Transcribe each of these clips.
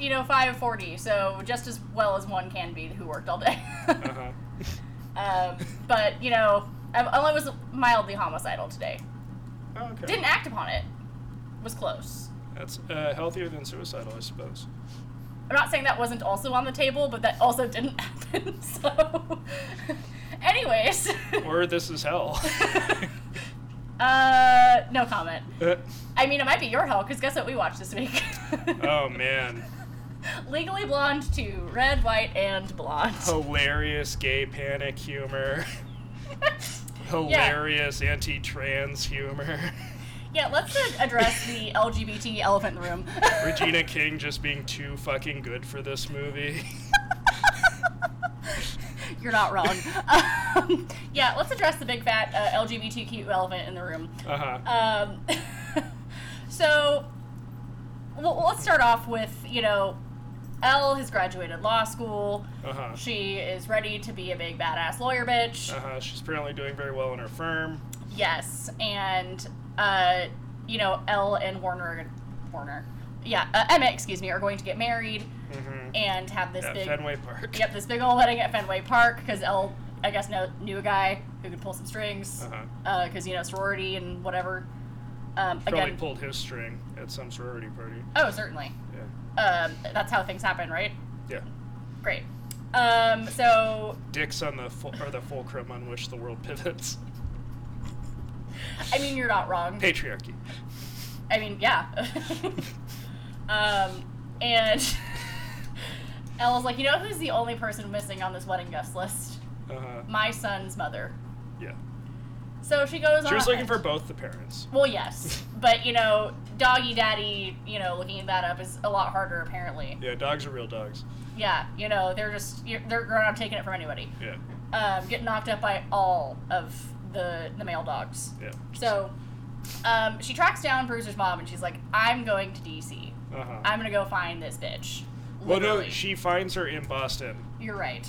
you know 5:40, so just as well as one can be who worked all day. uh-huh. um, but you know, I I only was mildly homicidal today. Oh, okay. Didn't act upon it. Was close. That's uh, healthier than suicidal, I suppose. I'm not saying that wasn't also on the table, but that also didn't happen. So, anyways, Or this is hell. uh, no comment. Uh, I mean, it might be your hell because guess what we watched this week? oh man. Legally Blonde 2, Red, White, and Blonde. Hilarious gay panic humor. Hilarious anti-trans humor. Yeah, let's address the LGBT elephant in the room. Regina King just being too fucking good for this movie. You're not wrong. Um, yeah, let's address the big fat uh, LGBTQ elephant in the room. Uh-huh. Um, so, well, let's start off with you know, Elle has graduated law school. Uh-huh. She is ready to be a big badass lawyer bitch. Uh-huh. She's apparently doing very well in her firm. Yes, and uh, you know, Elle and Warner, Warner, yeah, uh, Emmett, excuse me, are going to get married Mm-hmm. and have this At big, Fenway Park. yep, this big old wedding at Fenway Park because Elle, I guess, know, knew a guy who could pull some strings Uh-huh. because you know sorority and whatever. Um, Probably again, pulled his string at some sorority party. oh certainly. Um, that's how things happen, right? Yeah. Great. Um, so Dicks on the ful- or the fulcrum on which the world pivots. I mean, you're not wrong. Patriarchy. I mean, yeah. um, and Elle's like, you know who's the only person missing on this wedding guest list? Uh-huh. My son's mother. Yeah. So she goes on. She was looking for both the parents. Well, yes, but you know, doggy daddy, you know, looking that up is a lot harder apparently. Yeah, dogs are real dogs. Yeah, you know, they're just you're, they're not taking it from anybody. Yeah. Um, get knocked up by all of the the male dogs. Yeah. So, um, she tracks down Bruiser's mom and she's like, "I'm going to DC. Uh-huh. I'm gonna go find this bitch." well, no, she finds her in Boston You're right.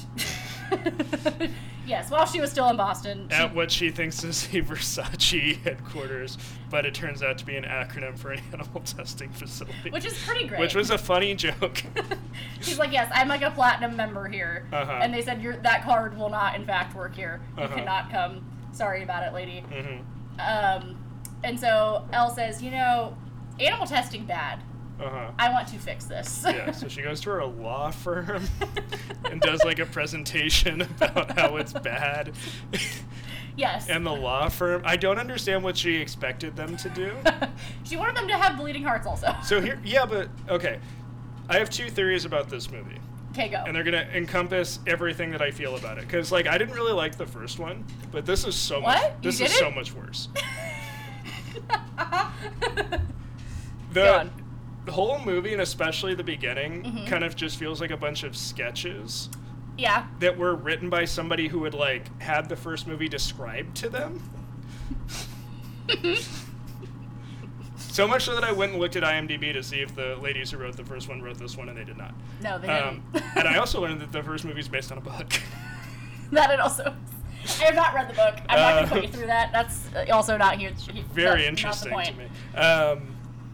yes, while she was still in Boston. she- at what she thinks is a Versace headquarters, but it turns out to be an acronym for an animal testing facility. which is pretty great. Which was a funny joke. She's like, yes, I'm like a platinum member here, Uh-huh. and they said your that card will not, in fact, work here. You Uh-huh. cannot come. Sorry about it, lady. hmm Um, and so Elle says, you know, animal testing bad. Uh-huh. I want to fix this. Yeah, so she goes to her law firm and does like a presentation about how it's bad. yes. and the law firm, I don't understand what she expected them to do. she wanted them to have bleeding hearts also. So here, yeah, but okay. I have two theories about this movie, Okay, go. and they're gonna encompass everything that I feel about it. Because like I didn't really like the first one, but this is so What? much. This is so much worse. Go on. the whole movie, and especially the beginning, Mhm. kind of just feels like a bunch of sketches yeah. that were written by somebody who had like had the first movie described to them. so much so that I went and looked at IMDb to see if the ladies who wrote the first one wrote this one, and they did not. No, they Um, didn't. and I also learned that the first movie is based on a book. that it also. I have not read the book. I'm not going to Uh, put you through that. That's uh, also not here. Very interesting to me. Um,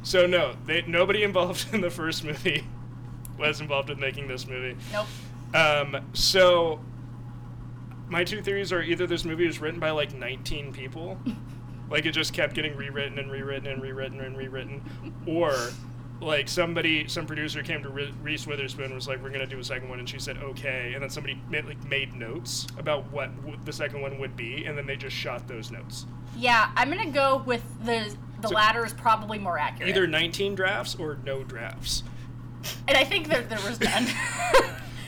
so no, they, nobody involved in the first movie was involved with making this movie. Nope. Um, so my two theories are either this movie was written by like 19 people, like it just kept getting rewritten and rewritten and rewritten and rewritten, or like somebody, some producer came to Re- Reese Witherspoon and was like, "We're gonna do a second one," and she said, "Okay," and then somebody made, like made notes about what w- the second one would be, and then they just shot those notes. Yeah, I'm going to go with the the So- latter is probably more accurate. Either 19 drafts or no drafts. and I think that there was none.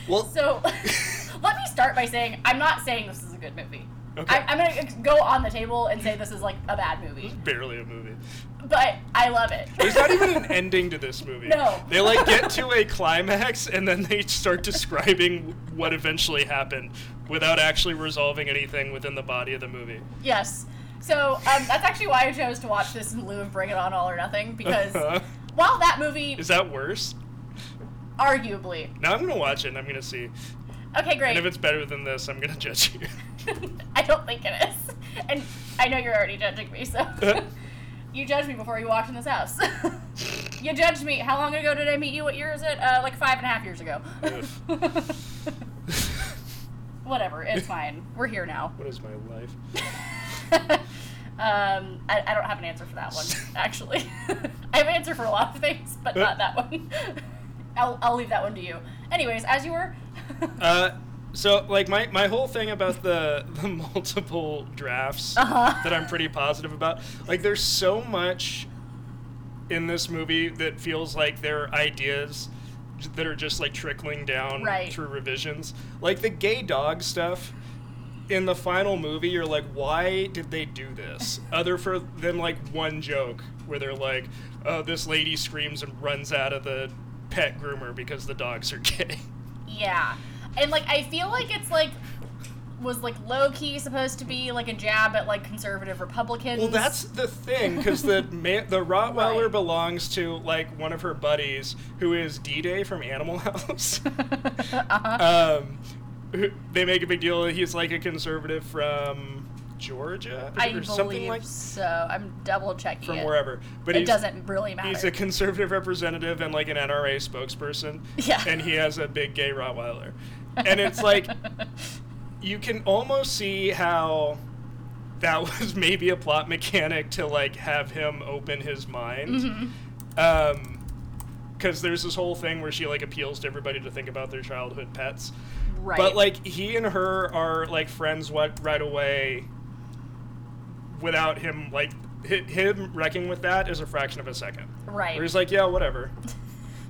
Well- so let me start by saying I'm not saying this is a good movie. Okay. I, I'm gonna go on the table and say this is like a bad movie, Barely a movie. But I love it. There's not even an ending to this movie. No. They like get to a climax and then they start describing what eventually happened without actually resolving anything within the body of the movie. Yes. So um, that's actually why I chose to watch this in lieu of Bring It On All or Nothing because Uh-huh. while that movie, Is that worse? arguably, Now I'm gonna watch it and I'm gonna see. Okay, great. And if it's better than this, I'm gonna judge you. I don't think it is. And I know you're already judging me, so. you judged me before you walked in this house. you judged me. How long ago did I meet you? What year is it? Uh, like five and a half years ago. Whatever, it's fine. We're here now. what is my life? um, I, I don't have an answer for that one, actually. I have an answer for a lot of things, but not that one. I'll, I'll leave that one to you. Anyways, as you were. Uh, so like my, my whole thing about the the multiple drafts Uh-huh. that I'm pretty positive about, like there's so much in this movie that feels like they're ideas that are just like trickling down Right. through revisions. Like the gay dog stuff in the final movie, you're like, why did they do this? Other for than like one joke where they're like, oh, this lady screams and runs out of the pet groomer because the dogs are gay. Yeah. And like I feel like it's like was like low key supposed to be like a jab at like conservative Republicans. Well, that's the thing, because the ma- the Rottweiler Right. belongs to like one of her buddies, who is D Day from Animal House. uh-huh. um, who- they make a big deal. He's like a conservative from Georgia I or believe something like so. I'm double checking from it. wherever. But it doesn't really matter. He's a conservative representative and like an NRA spokesperson. Yeah. And he has a big gay Rottweiler, and it's like you can almost see how that was maybe a plot mechanic to like have him open his mind. Mhm. Um, because there's this whole thing where she like appeals to everybody to think about their childhood pets. right. But like he and her are like friends what right away. Without him like him wrecking with that is a fraction of a second. right. Where he's like, yeah, whatever.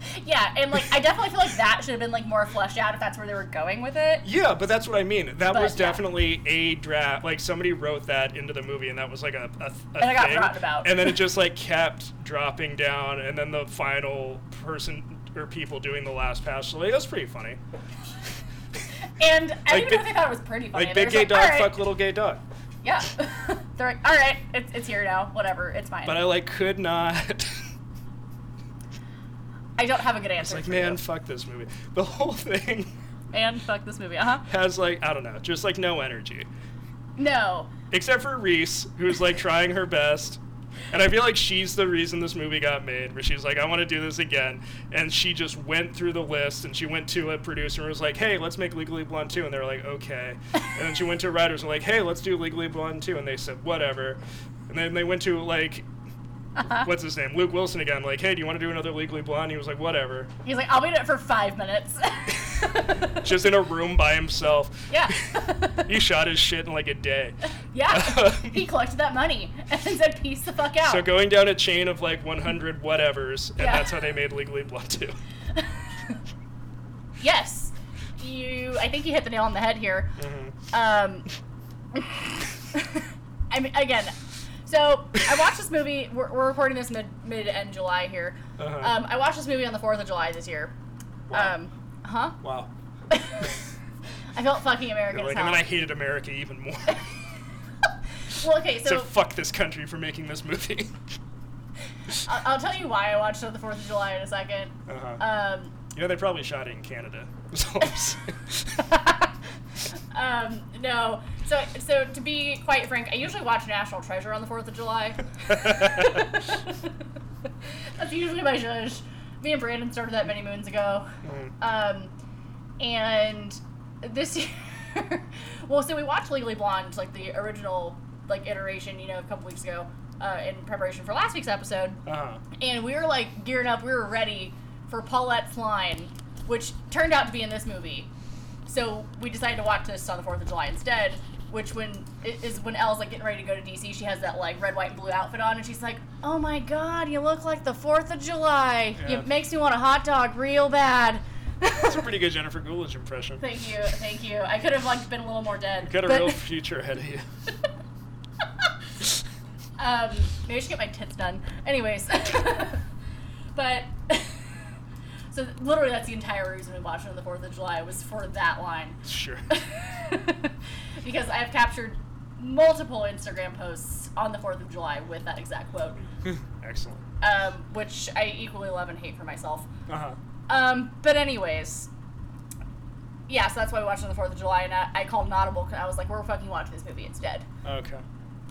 yeah, and like I definitely feel like that should have been like more fleshed out if that's where they were going with it. Yeah, but that's what I mean. That But, was yeah. definitely a draft. Like somebody wrote that into the movie, and that was like a, a, a And it got thing. forgotten about. And then it just like kept dropping down, and then the final person or people doing the last pass. So like, that's pretty funny. And I Like even know if they thought it was pretty funny. Like big gay like, dog, "All right." fuck little gay dog. Yeah. They're like, all right, it's, it's here now. Whatever, it's fine. But I like could not. I don't have a good answer. It's like, man, you. fuck this movie. The whole thing and fuck this movie. Uh huh. has like I don't know, just like no energy. No. Except for Reese, who's like trying her best. And I feel like she's the reason this movie got made, where she's like, I want to do this again. And she just went through the list and she went to a producer and was like, hey, let's make Legally Blonde 2. And they were like, okay. And then she went to writers and was like, hey, let's do Legally Blonde 2. And they said, whatever. And then they went to like. what's his name? Luke Wilson again. Like, hey, do you want to do another Legally Blonde? He was like, whatever. He's like, I'll be in it for five minutes. Just in a room by himself. yeah. He shot his shit in like a day. yeah. he collected that money and said, peace the fuck out. So going down a chain of like 100 whatevers, and Yeah. that's how they made Legally Blonde 2. yes. You, I think you hit the nail on the head here. Mhm. Um, I mean, again, so I watched this movie. We're, we're recording this mid mid end July here. Uh-huh. Um, I watched this movie on the Fourth of July this year. Wow. Um, huh? Wow. I felt fucking American You're as like, and then I hated America even more. well, okay, so so fuck this country for making this movie. I'll, I'll tell you why I watched it on the Fourth of July in a second. uh-huh. Um, you know, they probably shot it in Canada. That's all I'm saying. um, no. So, so to be quite frank, I usually watch National Treasure on the Fourth of July. That's usually my judge. Me and Brandon started that many moons ago. Mhm. Um, and this year, well, so we watched Legally Blonde, like the original like iteration, you know, a couple weeks ago, uh, in preparation for last week's episode, Uh-huh. and we were like gearing up. We were ready for Paulette's line, which turned out to be in this movie. So we decided to watch this on the Fourth of July instead. Which when is when Elle's like getting ready to go to DC, she has that like red, white, and blue outfit on, and she's like, "Oh my God, you look like the Fourth of July. Yeah. It makes me want a hot dog real bad." That's a pretty good Jennifer Coolidge impression. Thank you, thank you. I could have like been a little more dead. Got a but- real future ahead of you. um, maybe I should get my tits done. Anyways, but so literally that's the entire reason we watched it on the Fourth of July was for that line. Sure. because I have captured multiple Instagram posts on the Fourth of July with that exact quote, Excellent. um, which I equally love and hate for myself. Uh-huh. Um, but anyways, yeah, so that's why we watched it on the Fourth of July, and I, I called audible because I was like, we're fucking watching this movie instead. Okay.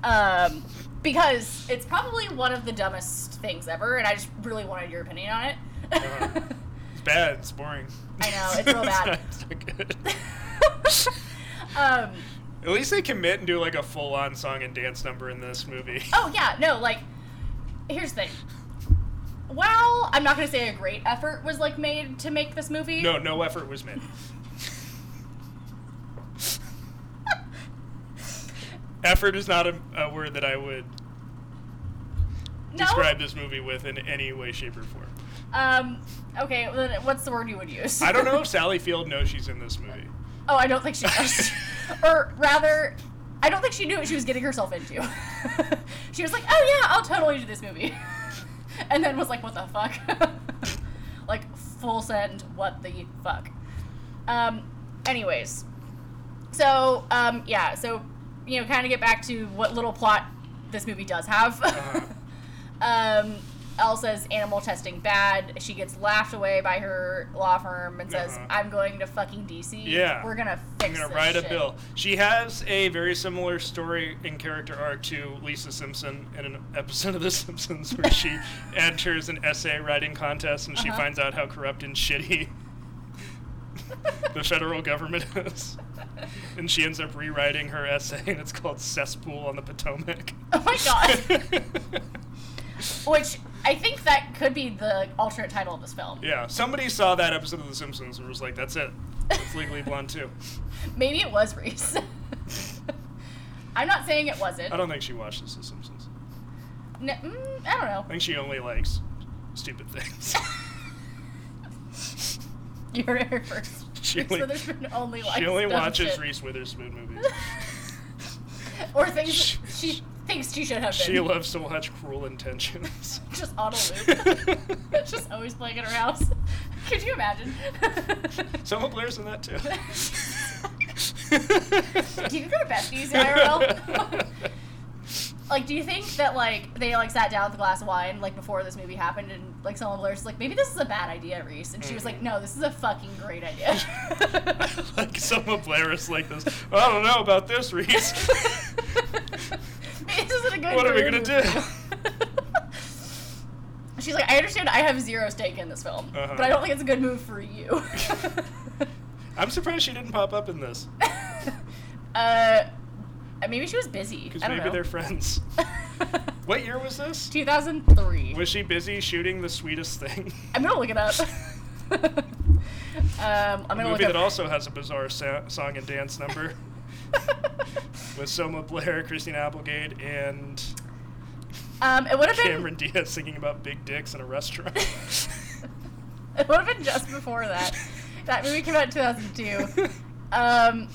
Um, because it's probably one of the dumbest things ever, and I just really wanted your opinion on it. Uh-huh. It's bad. It's boring. I know, it's real bad. not- it's not good. um, At least they commit and do like a full-on song and dance number in this movie. oh yeah, no, like, here's the thing. While I'm not gonna say a great effort was like made to make this movie. No, no effort was made. effort is not a, a word that I would No? describe this movie with in any way, shape, or form. Um, okay, well, then what's the word you would use? I don't know if Sally Field knows she's in this movie. Oh, I don't think she does. or rather, I don't think she knew what she was getting herself into. she was like, "Oh yeah, I'll totally do this movie," and then was like, "What the fuck?" like full send, "What the fuck?" Um. Anyways, so um, yeah, so you know, kind of get back to what little plot this movie does have. Uh-huh. um, Elle says animal testing bad. She gets laughed away by her law firm and says, Uh-huh. "I'm going to fucking DC. Yeah. we're gonna I'm fix gonna this write a shit." bill. She has a very similar story and character arc to Lisa Simpson in an episode of The Simpsons where she enters an essay writing contest and she Uh-huh. finds out how corrupt and shitty the federal government is. And she ends up rewriting her essay and it's called Cesspool on the Potomac. Oh my god. Which I think that could be the alternate title of this film. yeah, somebody saw that episode of The Simpsons and was like, that's it. It's Legally Blonde too. Maybe it was Reese. I'm not saying it wasn't. I don't think she watches The Simpsons. N- mm, I don't know. I think she only likes stupid things. You heard it here first. She only- Witherspoon only likes She only watches shit. Reese Witherspoon movies. or things she thinks she should have been. she loves to watch Cruel Intentions. just on a loop. just always playing at her house. Could you imagine? Selma Blair's in that too. do you go to Besties IRL? like, do you think that like they like sat down with a glass of wine like before this movie happened, and like Selma Blair's like, maybe this is a bad idea, Reese, and she was like, mm-hmm. no, this is a fucking great idea. like someone Blair is like this. I don't know about this, Reese. A good. What are we gonna do? She's like, I understand I have zero stake in this film, Uh-huh. but I don't think it's a good move for you. I'm surprised she didn't pop up in this uh, maybe she was busy. because maybe know. they're friends. What year was this? 2003. Was she busy shooting the sweetest thing? I'm gonna look it up. um, I'm A gonna movie look that up. also has a bizarre sa- song and dance number with Selma Blair, Christina Applegate, and um, it would have been. Cameron Diaz singing about big dicks in a restaurant. It would have been just before that. That movie came out in 2002. Um,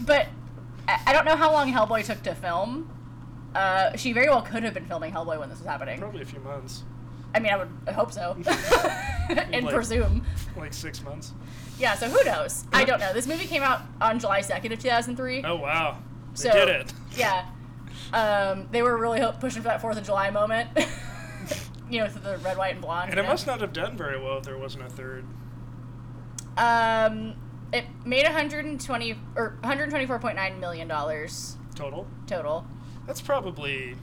but I I don't know how long Hellboy took to film. Uh, she very well could have been filming Hellboy when this was happening. Probably a few months, I mean, I would I hope so, and Like- presume. like six months. Yeah. So who knows? I don't know. This movie came out on July 2nd of 2003. Oh wow, they So- did it. Yeah. Um, they were really pushing for that Fourth of July moment. you know, with the red, white, and blonde. And it know? must not have done very well if there wasn't a third. Um, it made 120 or 124.9 million dollars total. total. That's probably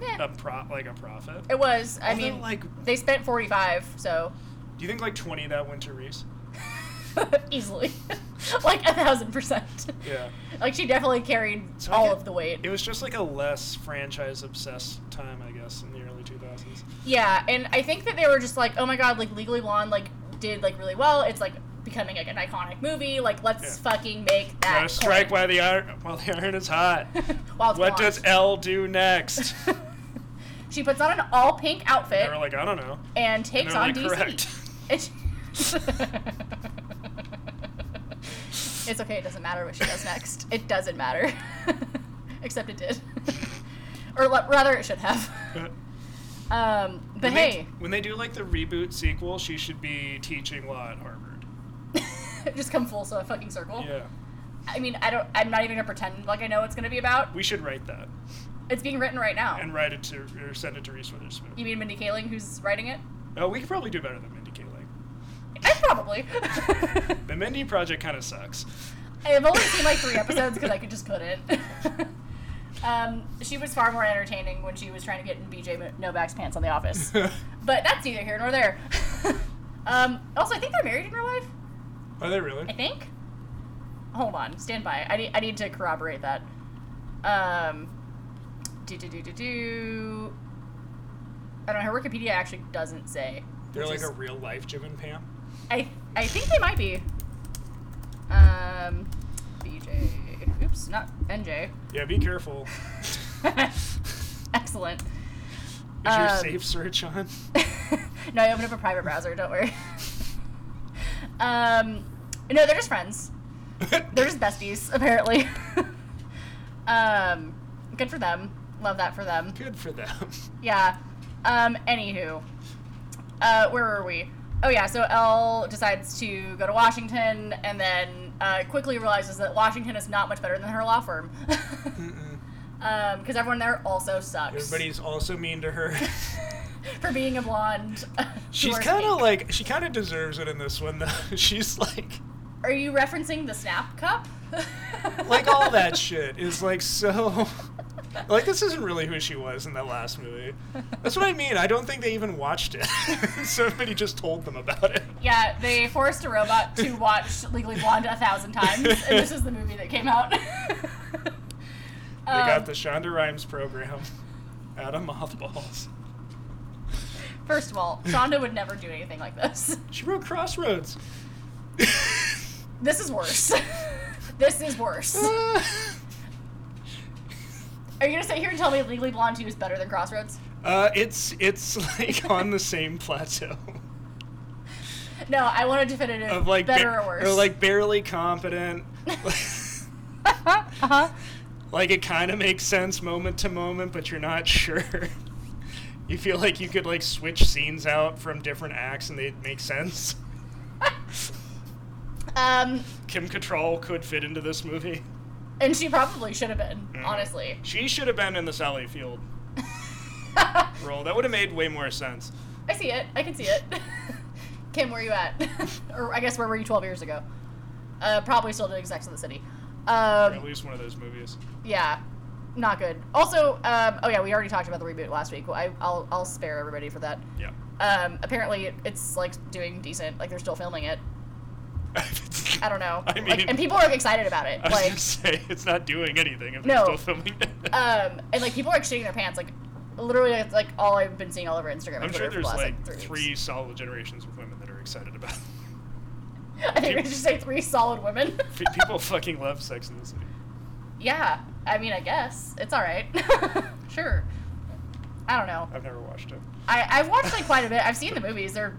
Yeah, a pro like a profit. it was. I Although, mean, like, they spent 45, so do you think like twenty that went to Reese? easily, like a thousand percent. Yeah. Like she definitely carried So all get- of the weight. It was just like a less franchise obsessed time, I guess, in the early two thousands. Yeah, and I think that they were just like, oh my god, like Legally Blonde like did like really well. It's like becoming like an iconic movie. Like let's Yeah. fucking make that. Gotta strike while the iron while the iron is hot. What blonde. does Elle do next? she puts on an all pink outfit they're like, I don't know. and takes they're on like, DC. "Correct." It's okay. It doesn't matter what she does next. It doesn't matter. Except it did, or le- rather, it should have. Um, but when hey, they, when they do like the reboot sequel, she should be teaching law at Harvard. just come full so fucking circle. Yeah, I mean, I don't. I'm not even gonna pretend like I know what it's gonna be about. we should write that It's being written right now. and write it to or send it to Reese Witherspoon. you mean Mindy Kaling, who's writing it? Oh, we could probably do better than Mindy Kaling. I probably. The Mindy Project kind of sucks. I've only seen like three episodes because I could just couldn't. um, she was far more entertaining when she was trying to get in BJ Novak's pants on The Office, but that's neither here nor there. um, also, I think they're married in real life. Are they really? I think. Hold on, stand by. I need I need to corroborate that. Um, do do do do do. I don't know. Her Wikipedia actually doesn't say. They're like is- a real life Jim and Pam. I I think they might be. Um, BJ. Oops, not NJ. Yeah, be careful. Excellent. Is your Um, safe search on? no, I opened up a private browser. Don't worry. um, no, they're just friends. They're just besties, apparently. um, good for them. Love that for them. Good for them. Yeah. Um, anywho, uh, where were we? Oh yeah, so Elle decides to go to Washington, and then uh, quickly realizes that Washington is not much better than her law firm, because everyone there also sucks Everybody's also mean to her. for being a blonde. She's kind of like she kind of deserves it in this one though. She's like Are you referencing the Snap Cup? like all that shit is like so like this isn't really who she was in that last movie. That's what I mean. I don't think they even watched it. Somebody just told them about it. Yeah, they forced a robot to watch Legally Blonde a thousand times, and this is the movie that came out. They Um, got the Shonda Rhimes program out of mothballs. First of all, Shonda would never do anything like this. She wrote Crossroads. This is worse. this is worse. Are you gonna sit here and tell me Legally Blonde 2 is better than Crossroads? uh, it's it's like on the same plateau No, I want a definitive of like better ba- or worse. or like barely competent. uh-huh. like it kind of makes sense moment to moment, but you're not sure. you feel like you could like switch scenes out from different acts and they'd make sense. Um, Kim Cattrall could fit into this movie. and she probably should have been, Mhm. honestly. She should have been in the Sally Field role. That would have made way more sense. I see it. I can see it. Kim, where are you at? or I guess where were you 12 years ago? Uh, probably still doing Sex in the City. Or at Um, least one of those movies. yeah, not good. Also, um, oh yeah, we already talked about the reboot last week. I, I'll, I'll spare everybody for that. Yeah. Um, apparently, it's like doing decent. Like they're still filming it. I don't know. I like, mean- and people are excited about it. I was Like, say it's not doing anything if No. they're still filming it. um, and like people are like shitting their pants. Like, literally, it's like all I've been seeing all over Instagram. and I'm sure for the there's last, like three. three solid generations of women that are excited about. it. I think we should say three solid women. People fucking love Sex in the City. yeah, I mean, I guess it's all right. sure. I don't know. I've never watched it. I I've watched like quite a bit. I've seen the movies. They're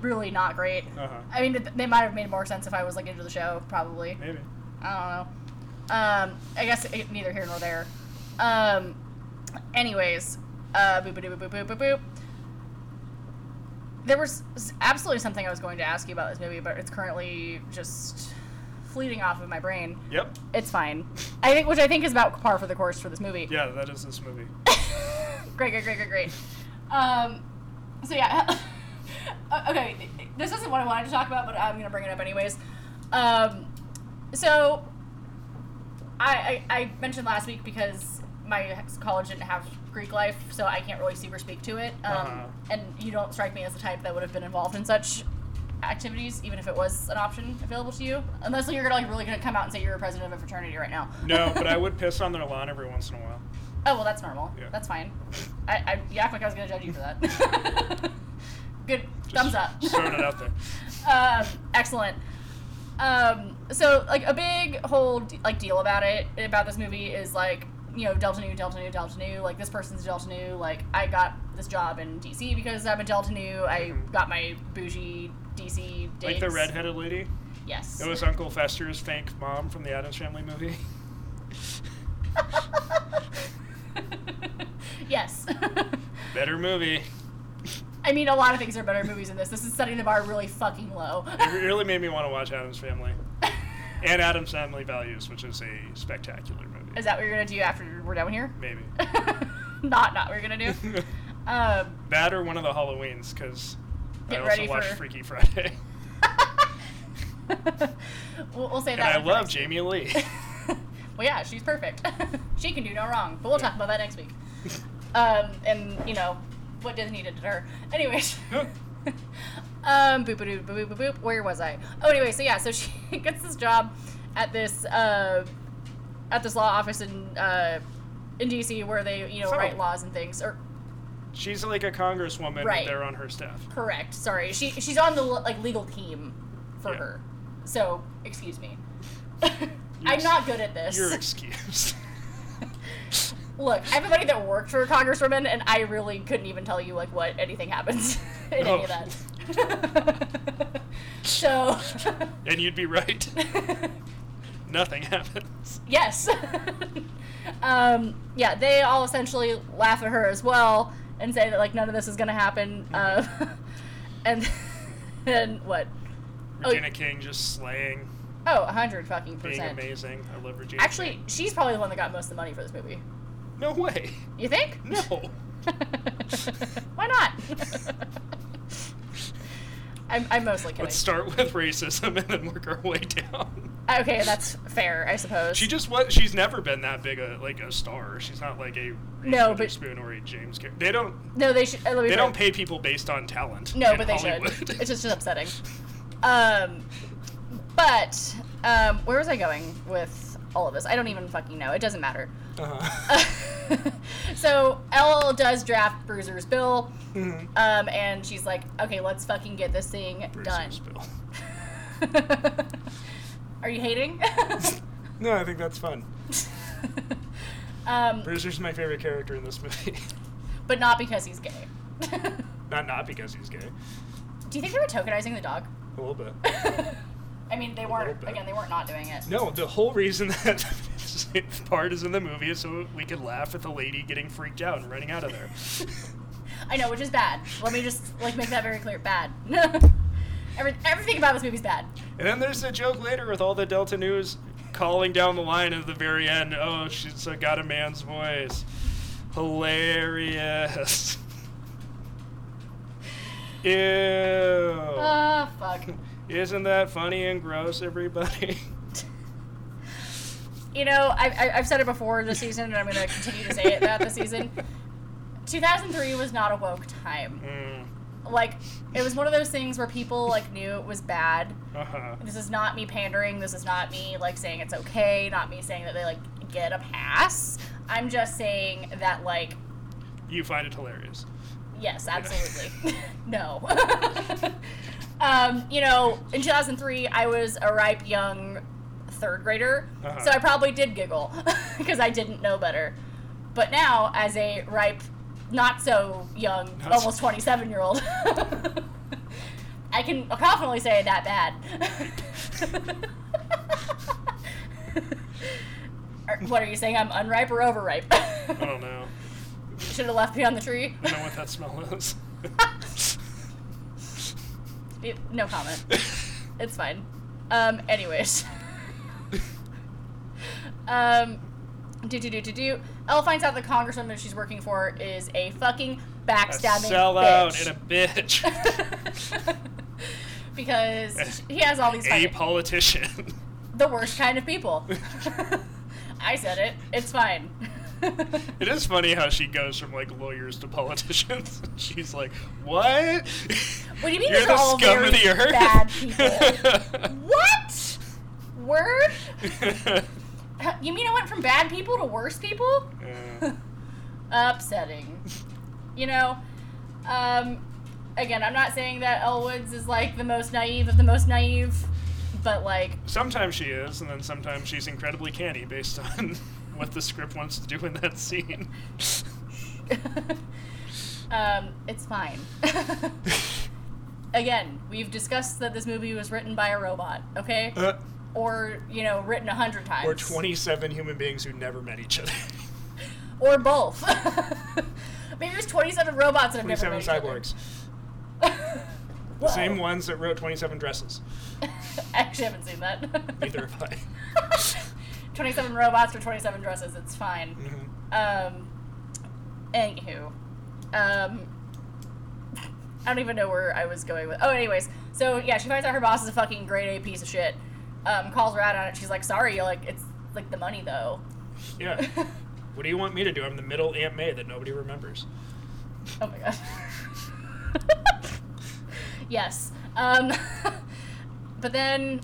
really not great. Uh-huh. I mean, they might have made more sense if I was like into the show, probably. Maybe. I don't know. Um, I guess it, neither here nor there. Um, anyways, uh, boop boop boop boop boop boop. There was absolutely something I was going to ask you about this movie, but it's currently just fleeting off of my brain. Yep. It's fine. I think, which I think is about par for the course for this movie. Yeah, that is this movie. great, great, great, great, great. Um, so yeah, okay. This isn't what I wanted to talk about, but I'm gonna bring it up anyways. Um, so I, I I mentioned last week because my college didn't have Greek life, so I can't really super speak to it. Um, Uh-huh. And you don't strike me as the type that would have been involved in such activities, even if it was an option available to you. Unless you're gonna like really gonna come out and say you're a president of a fraternity right now. No, but I would piss on their lawn every once in a while. Oh well, that's normal. Yeah. That's fine. I, I you act like I was gonna judge you for that. Good Just thumbs up. Throwing it out there. um, excellent. Um, so like a big whole like deal about it about this movie is like you know Delta Nu, Delta Nu, Delta Nu. Like this person's Delta Nu. Like I got this job in DC because I'm a Delta Nu. I Mhm. got my bougie DC digs. Like the redheaded lady. Yes. It was Uncle Fester's fake mom from the Addams Family movie. yes. Better movie. I mean, a lot of things are better movies than this. This is setting the bar really fucking low. It really made me want to watch Addams Family and Addams Family Values, which is a spectacular movie. Is that what you're gonna do after we're done here? Maybe. not not what you're gonna do. Um, that or one of the Halloweens, because I Get also ready watched for- Freaky Friday. we'll, we'll say And that. I love next. Jamie Lee. well, yeah, she's perfect. she can do no wrong. But we'll Yeah. talk about that next week. Um, and you know what Disney did to her. Anyways. um, boop, boop, boop, boop, boop, boop. Where was I? Oh, anyway, so yeah, so she gets this job at this uh, at this law office in uh, in DC where they you know So- write laws and things. Or She's like a congresswoman, Right. there on her staff. correct. Sorry, she she's on the like legal team for Yeah. her. So excuse me. I'm not good at this. You're excused. Look, I have a buddy that worked for a congresswoman, and I really couldn't even tell you like what anything happens in any Oh. of that. so, and you'd be right. Nothing happens. yes, um, yeah, they all essentially laugh at her as well and say that like none of this is gonna happen. Uh, and then what? Oh, Regina King just slaying, Oh, a hundred fucking being percent. amazing. I love Regina. Actually, King. she's probably the one that got most of the money for this movie. no way. You think? No. Why not? I'm, I'm mostly kidding. Let's start with racism and then work our way down. Okay, that's fair, I suppose. She just was. She's never been that big a like a star. She's not like a Reese No, but- Witherspoon or a James. Car- they don't. no, they should. They don't pay people based on talent. No, but they Hollywood. should. It's just upsetting. Um, but um, where was I going with all of this? I don't even fucking know. It doesn't matter. Uh-huh. so Elle does draft Bruiser's bill, Mhm. um, and she's like, "Okay, let's fucking get this thing bill. done." Are you hating? No, I think that's fun. um, Bruiser's my favorite character in this movie. but not because he's gay. not not because he's gay. Do you think they were tokenizing the dog? A little bit. I mean, they A weren't. Again, they weren't not doing it. No, the whole reason that this part is in the movie is so we could laugh at the lady getting freaked out and running out of there. I know, which is bad. Let me just like make that very clear. Bad. Every, everything about this movie's bad. And then there's a joke later with all the Delta News calling down the line at the very end. Oh, she's uh, got a man's voice. Hilarious. Ew. Ah, fuck. Isn't that funny and gross, everybody? You know, I, I, I've said it before this season, and I'm going to continue to say it that this season. 2003 was not a woke time. Mm, Like, it was one of those things where people like knew it was bad. uh-huh. This is not me pandering. This is not me like saying it's okay. Not me saying that they like get a pass. I'm just saying that like You find it hilarious. Yes, absolutely. no. um, you know, in 2003, I was a ripe young third grader, Uh-huh. so I probably did giggle because I didn't know better. But now, as a ripe, not so young, Not so- almost 27 year old, I can confidently say that bad. What are you saying? I'm unripe or overripe? I don't know. Should have left me on the tree. I don't know what that smell is. It- no comment. It's fine. Um, anyways. um, do do do do do. Elle finds out the congresswoman she's working for is a fucking a backstabbing sellout bitch. and a bitch. because he has all these a fucking, politician. the worst kind of people. I said it. It's fine. It is funny how she goes from like lawyers to politicians. She's like, "What? What do you mean You're the all scum of the earth." bad people? what? Word? You mean I went from bad people to worse people? Uh, upsetting. You know, um, again, I'm not saying that Elle Woods is like the most naive of the most naive, but like, sometimes she is, and then sometimes she's incredibly canny based on what the script wants to do in that scene. um, it's fine. again, we've discussed that this movie was written by a robot, okay? Uh, Or, you know, written a hundred times. or 27 human beings who never met each other. Or both. Maybe there's 27 robots that have never 27 met cyborgs. The same ones that wrote 27 dresses. I actually haven't seen that. Neither have I. 27 robots for 27 dresses. It's fine. Mhm. Um, anywho, um, I don't even know where I was going with. Oh, anyways, so yeah, she finds out her boss is a fucking grade A piece of shit. Um, calls her out on it. She's like, "Sorry, like it's like the money though." Yeah. what do you want me to do? I'm the middle Aunt May that nobody remembers. Oh my god. yes. Um, but then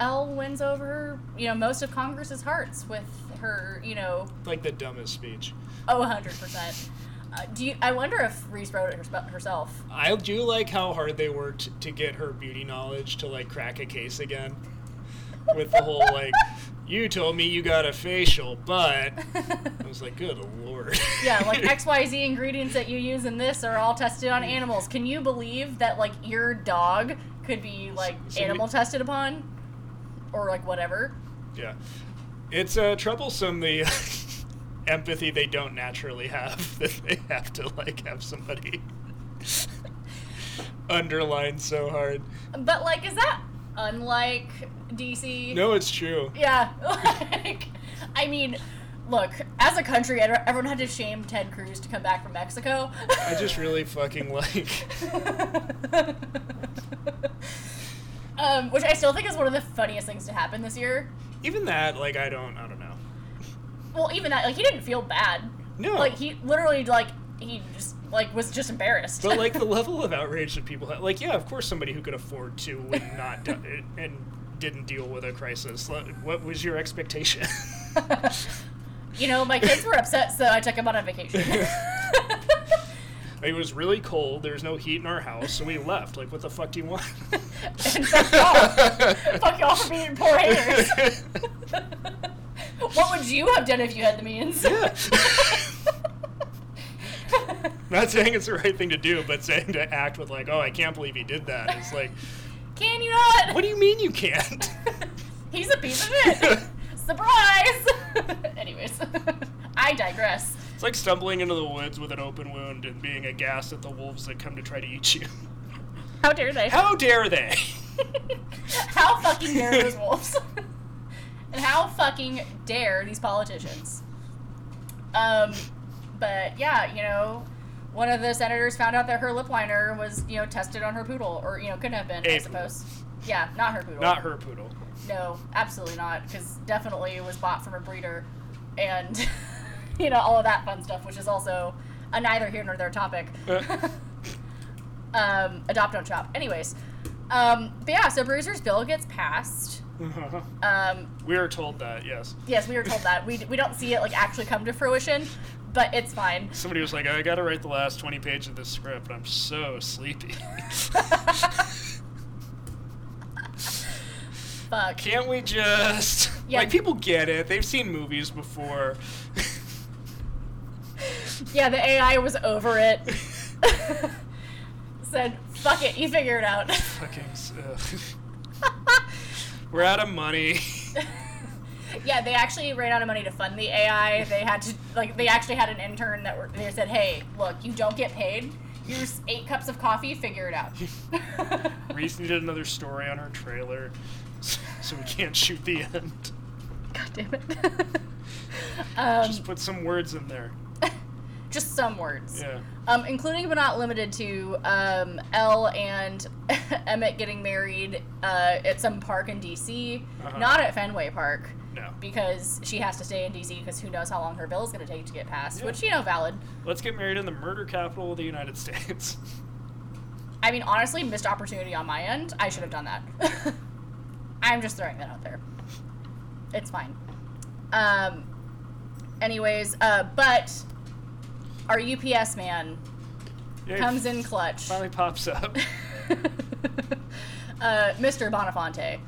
Elle wins over, you know, most of Congress's hearts with her, you know, Like the dumbest speech. oh, 100%. Uh, do you? I wonder if Reese wrote it herself. I do like how hard they worked to get her beauty knowledge to like crack a case again. With the whole like, you told me you got a facial, but I was like, good lord. Yeah, like XYZ ingredients that you use in this are all tested on animals. Can you believe that like your dog could be like Somebody- animal tested upon? Or like whatever. Yeah, it's uh, troublesome the empathy they don't naturally have that they have to like have somebody underline so hard. But like is that unlike DC? No, it's true. Yeah. Like I mean, look, as a country everyone had to shame Ted Cruz to come back from Mexico. I just really fucking like. um, which I still think is one of the funniest things to happen this year. Even that, like, I don't, I don't know. Well, even that, like he didn't feel bad. No. Like he literally like he just like was just embarrassed. But like the level of outrage that people had, like, yeah, of course, somebody who could afford to would not and didn't deal with a crisis. What was your expectation? you know, my kids were upset, so I took them on a vacation. it was really cold. There was no heat in our house, so we left. Like, what the fuck do you want? and fuck y'all. fuck y'all for being poor haters. what would you have done if you had the means? Yeah. Not saying it's the right thing to do, but saying to act with like, oh, I can't believe he did that. It's like, Can you not? what do you mean you can't? He's a piece of shit. Surprise! Anyways, I digress. It's like stumbling into the woods with an open wound and being aghast at the wolves that come to try to eat you. How dare they? How dare they? How fucking dare those wolves? and how fucking dare these politicians? Um, but yeah, you know, one of the senators found out that her lip liner was, you know, tested on her poodle, or you know, couldn't have been, A I suppose. Yeah, not her poodle. Not her poodle. No, absolutely not, because definitely it was bought from a breeder, and you know all of that fun stuff, which is also a neither here nor there topic. Uh. um, adopt don't shop. Anyways, um, but yeah, so Bruiser's bill gets passed. Um, we are told that, yes. yes, we were told that we we don't see it like actually come to fruition, but it's fine. Somebody was like, I gotta write the last 20 pages of this script, but I'm so sleepy. Fuck. Can't we just. Yeah. Like, people get it. They've seen movies before. Yeah, the AI was over it. Said, "Fuck it, you figure it out." Fucking. We're out of money. Yeah, they actually ran out of money to fund the AI. They had to like they actually had an intern that were they said, "Hey, look, you don't get paid. Here's eight cups of coffee. Figure it out." Reese needed another story on her trailer, so we can't shoot the end. God damn it. um, Just put some words in there. just some words. Yeah. Um, including but not limited to um, Elle and Emmett getting married uh, at some park in DC, Uh-huh. not at Fenway Park. No. Because she has to stay in DC because who knows how long her bill is going to take to get passed, Yeah. which, you know, valid. Let's get married in the murder capital of the United States. I mean, honestly, missed opportunity on my end. I should have done that. I'm just throwing that out there. It's fine. Um. Anyways, uh, but our UPS man Yeah, comes in clutch. Finally pops up. uh, Mr. Bonafonte.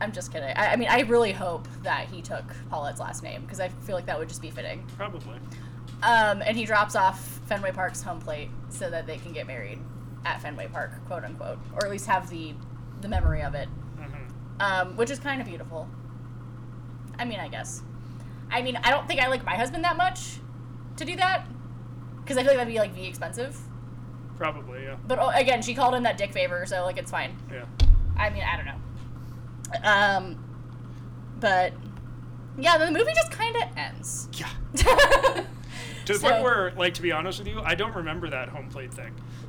I'm just kidding. I, I mean, I really hope that he took Paulette's last name because I feel like that would just be fitting. Probably. Um, and he drops off Fenway Park's home plate so that they can get married at Fenway Park, quote unquote, or at least have the the memory of it, hmm um, which is kind of beautiful. I mean, I guess. I mean, I don't think I like my husband that much to do that because I feel like that'd be like v expensive. Probably, yeah. But oh, again, she called him that dick favor, so like it's fine. Yeah. I mean, I don't know. Um, but yeah, the movie just kind of ends. Yeah. To the So- point where, like, to be honest with you, I don't remember that home plate thing.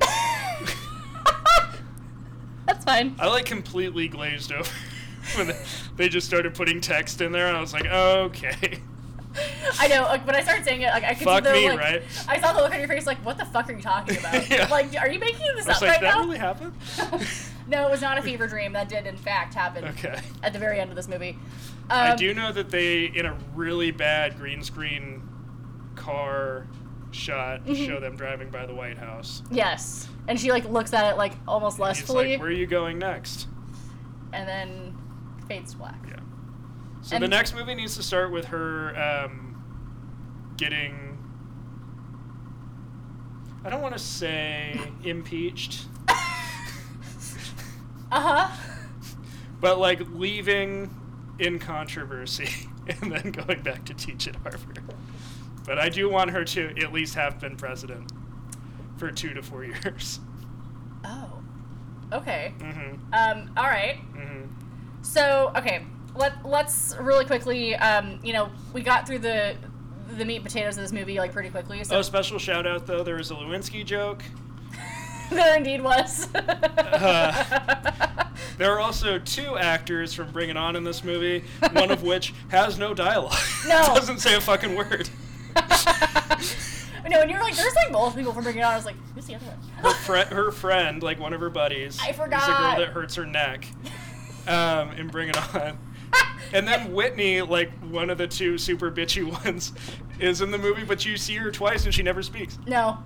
That's fine. I like completely glazed over when they, they just started putting text in there, and I was like, okay. I know. Like when I started saying it, like I could Fuck see the me, like. right? I saw the look on your face, like, what the fuck are you talking about? Yeah. Like, are you making this I was up like, right that now? really happened? No, it was not a fever dream. That did in fact happen. Okay. At the very end of this movie. I Um, do know that they, in a really bad green screen car shot, Mhm. show them driving by the White House. Yes, and she like looks at it like almost He's lustfully, like, where are you going next? and then fades to black. Yeah. So And- the next movie needs to start with her um, getting. I don't want to say impeached, Uh huh. but like leaving in controversy and then going back to teach at Harvard. But I do want her to at least have been president for two to four years. Oh. Okay. Mm-hmm. Um. All right. Mm-hmm. So okay, let let's really quickly. Um. You know, we got through the the meat and potatoes of this movie like pretty quickly. So Oh, special shout out though. There was a Lewinsky joke. there indeed was. Uh, There are also two actors from Bring It On in this movie, one of which has no dialogue. No. Doesn't say a fucking word. no, and you're like, there's like both people from Bring It On. I was like, who's the other one? Her, fri her friend, like one of her buddies, I forgot. is the girl that hurts her neck um, in Bring It On. And then Whitney, like one of the two super bitchy ones, is in the movie, but you see her twice and she never speaks. No,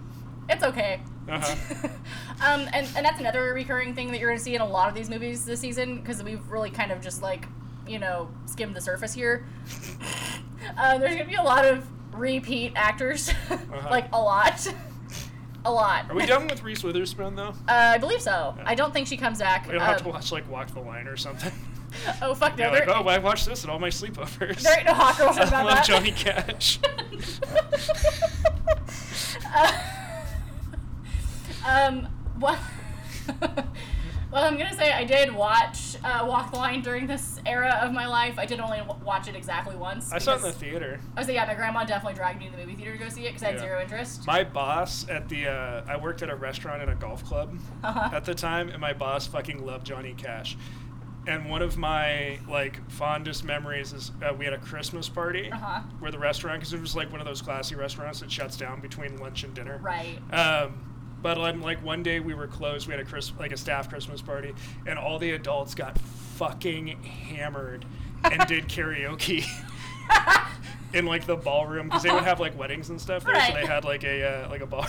it's okay. Uh-huh. um, and, and that's another recurring thing that you're going to see in a lot of these movies this season because we've really kind of just like, you know, skimmed the surface here. uh, there's going to be a lot of repeat actors, Uh-huh. like a lot. a lot. Are we done with Reese Witherspoon though? Uh, I believe so. Yeah. I don't think she comes back. We'll have to Um, watch like Walk the Line or something. oh, fuck no. like, oh, I watched this at all my sleepovers. there ain't no hot girls I love that. Johnny Cash. I did watch uh, Walk the Line during this era of my life. I did only w- watch it exactly once. I saw it in the theater. I was like, yeah, my grandma definitely dragged me to the movie theater to go see it because I had Yeah. zero interest. My boss at the uh, I worked at a restaurant and a golf club Uh-huh. at the time, and my boss fucking loved Johnny Cash. And one of my like fondest memories is uh, we had a Christmas party Uh-huh. where the restaurant because it was like one of those classy restaurants that shuts down between lunch and dinner. Right. Um, but um, like one day we were closed. We had a Chris like a staff Christmas party, and all the adults got fucking hammered and did karaoke in like the ballroom because they would have like weddings and stuff there. Right. So they had like a uh, like a bar.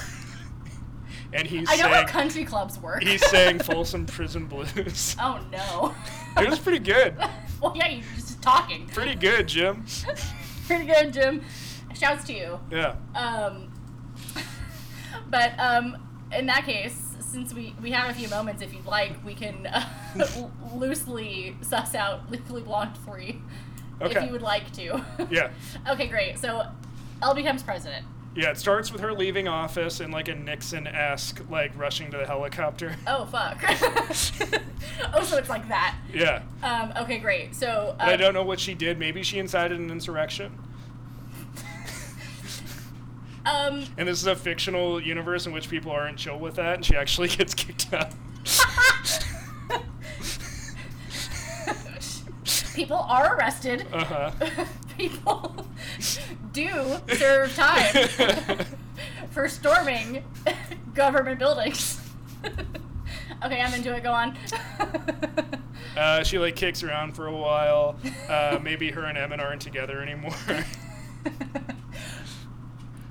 and he's I know how country clubs work. he's saying Folsom Prison Blues. oh no. it was pretty good. well, yeah, you're just talking. Pretty good, Jim. Pretty good, Jim. Shouts to you. Yeah. Um, but um, in that case, since we, we have a few moments, if you'd like, we can uh, loosely suss out Legally Blonde 3 if you would like to. Yeah. okay, great. So Elle becomes president. Yeah, it starts with her leaving office in like a Nixon-esque, like rushing to the helicopter. Oh, fuck. oh, so it's like that. Yeah. Um, okay, great. So. I um, don't know what she did. Maybe she incited an insurrection. Um, And this is a fictional universe in which people aren't chill with that, and she actually gets kicked out. people are arrested. Uh huh. people do serve time for storming government buildings. okay, I'm into it. Go on. Uh, she like kicks around for a while. Uh, maybe her and Emmett aren't together anymore.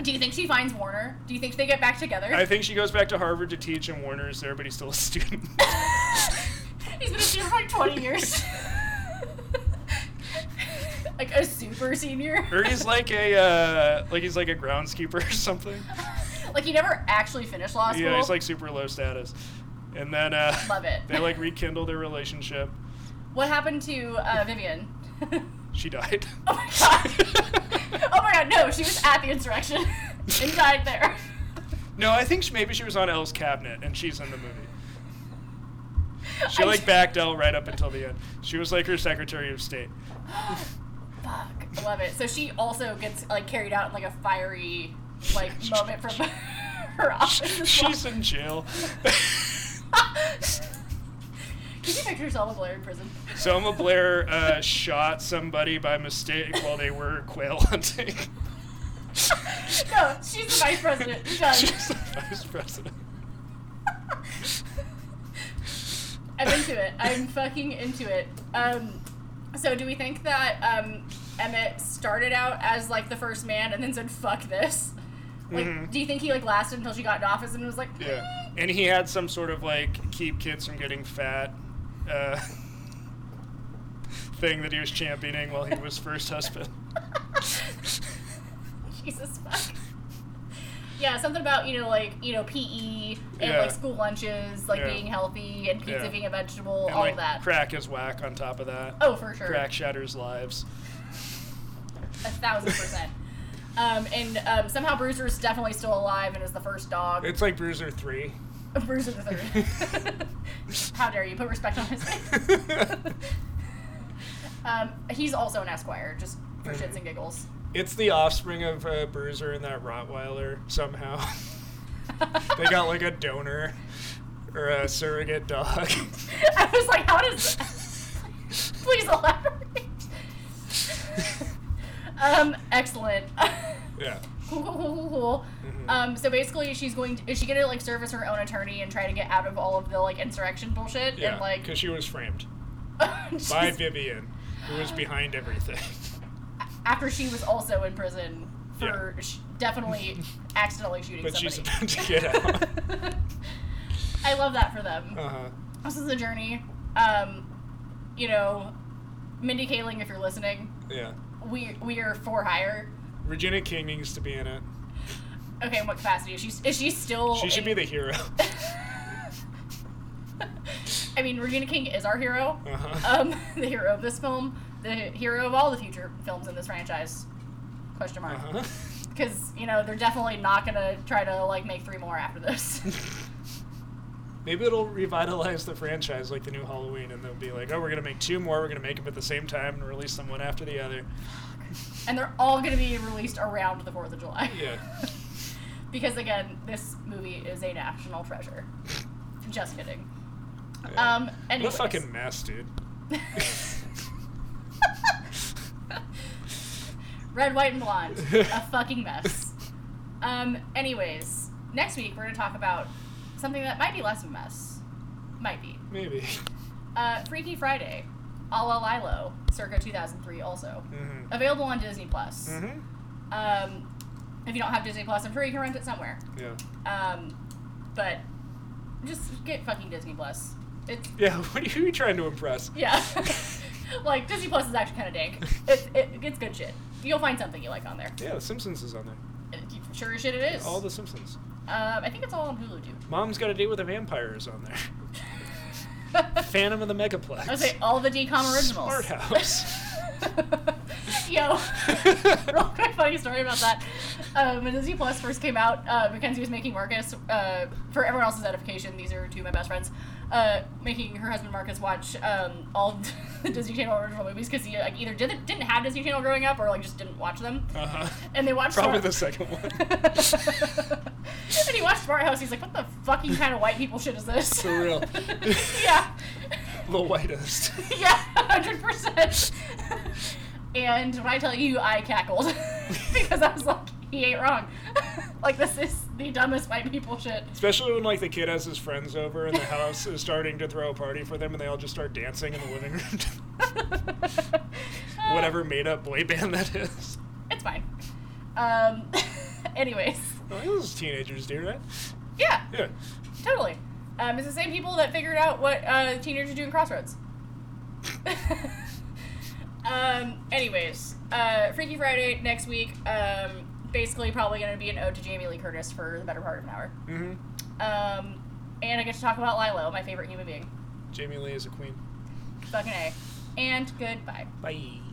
Do you think she finds Warner? Do you think they get back together? I think she goes back to Harvard to teach, and Warner's there, but he's still a student. He's been a senior for like 20 years. like a super senior. or he's like a uh, like he's like a groundskeeper or something. like he never actually finished law school. Yeah, he's like super low status. And then uh, Love it. they like rekindle their relationship. What happened to uh, Vivian? She died. oh my god. oh my god, no, she was at the insurrection and died there. No, I think she, maybe she was on Elle's cabinet, and she's in the movie. She I- like backed Elle right up until the end. She was like her Secretary of State. Fuck, I love it. So she also gets like carried out in like a fiery like moment from her office. as well. She's in jail. Can you picture Selma Blair in prison? Selma Blair uh, shot somebody by mistake while they were quail hunting. no, she's the vice president. Done. She's the vice president. I'm into it. I'm fucking into it. Um, so do we think that um, Emmett started out as like the first man and then said "fuck this"? Like, Mhm. do you think he like lasted until she got in office and was like, Yeah, and he had some sort of like keep kids from getting fat uh, thing that he was championing while he was first husband. Jesus fuck. Yeah, something about you know like you know PE and Yeah. like school lunches, like Yeah. being healthy and pizza Yeah. being a vegetable, And all like of that. crack is whack on top of that. Oh, for sure, Crack shatters lives. a thousand percent. Um, and um, somehow Bruiser's definitely still alive and is the first dog. It's like Bruiser three. Bruiser the third. How dare you put respect on his name? um, he's also an Esquire, just for shits and giggles. It's the offspring of uh, Bruiser and that Rottweiler somehow. they got like a donor or a surrogate dog. I was like, how does? Please elaborate. um, excellent. yeah. Cool, cool, cool, cool, cool. Mhm. Um, so basically, she's going. To, is she gonna like serve as her own attorney and try to get out of all of the like insurrection bullshit Yeah. and like? Because she was framed by Vivian, who was behind everything. after she was also in prison for sh- definitely accidentally shooting But somebody. she's about to get out. I love that for them. Uh huh. This is a journey. Um, you know, Mindy Kaling, if you're listening, Yeah. we we are for hire. Regina King needs to be in it. Okay, in what capacity is she? Is she still? She should be the hero. I mean, Regina King is our hero. Uh-huh. Um, the hero of this film, the hero of all the future films in this franchise. Question mark. Uh-huh. Because you know they're definitely not gonna try to like make three more after this. Maybe it'll revitalize the franchise like the new Halloween, and they'll be like, "Oh, we're gonna make two more. We're gonna make them at the same time and release them one after the other." And they're all gonna be released around the Fourth of July. Yeah. because again, this movie is a national treasure. Just kidding. Yeah. Um. What Anyways. a fucking mess, dude. Red, white, and blonde. a fucking mess. Um. Anyways, next week we're gonna talk about something that might be less of a mess. Might be. Maybe. Uh, Freaky Friday, a la Lilo, circa 2003, also Mm-hmm. available on Disney Plus. Mm-hmm. Um, if you don't have Disney Plus, I'm sure you can rent it somewhere. Yeah. Um, but just get fucking Disney Plus. It's Yeah. What are you, who are you trying to impress? yeah, like Disney Plus is actually kind of dank. It, it's good shit. You'll find something you like on there. Yeah, The Simpsons is on there. It- Sure as shit it is. All The Simpsons. Um, I think it's all on Hulu too. Mom's Got a Date with a Vampire is on there. Phantom of the Megaplex. I would say all the DCOM originals. Smart House. Yo, funny story about that. Um, when Disney Plus first came out, uh, Mackenzie was making Marcus, uh, for everyone else's edification, these are two of my best friends, uh, making her husband Marcus watch um, all the Disney Channel original movies because he like, either didn't, didn't have Disney Channel growing up or like just didn't watch them. Uh-huh. And they watched Probably the second one. and he watched Smart House. He's like, "What the fucking kind of white people shit is this?" For real. yeah, the whitest. yeah, hundred percent. And when I tell you, I cackled because I was like, "He ain't wrong." like this is the dumbest white people shit. Especially when like the kid has his friends over and the house is starting to throw a party for them and they all just start dancing in the living room. Whatever made up boy band that is. It's fine. Um. anyways, Oh, those teenagers do, right? yeah, Yeah. totally. Um, it's the same people that figured out what uh, teenagers do in Crossroads. Um. Anyways, uh, Freaky Friday next week. Um. Basically, probably going to be an ode to Jamie Lee Curtis for the better part of an hour. Mm-hmm. Um. And I get to talk about Lilo, my favorite human being. Jamie Lee is a queen. Fucking a. And goodbye. Bye.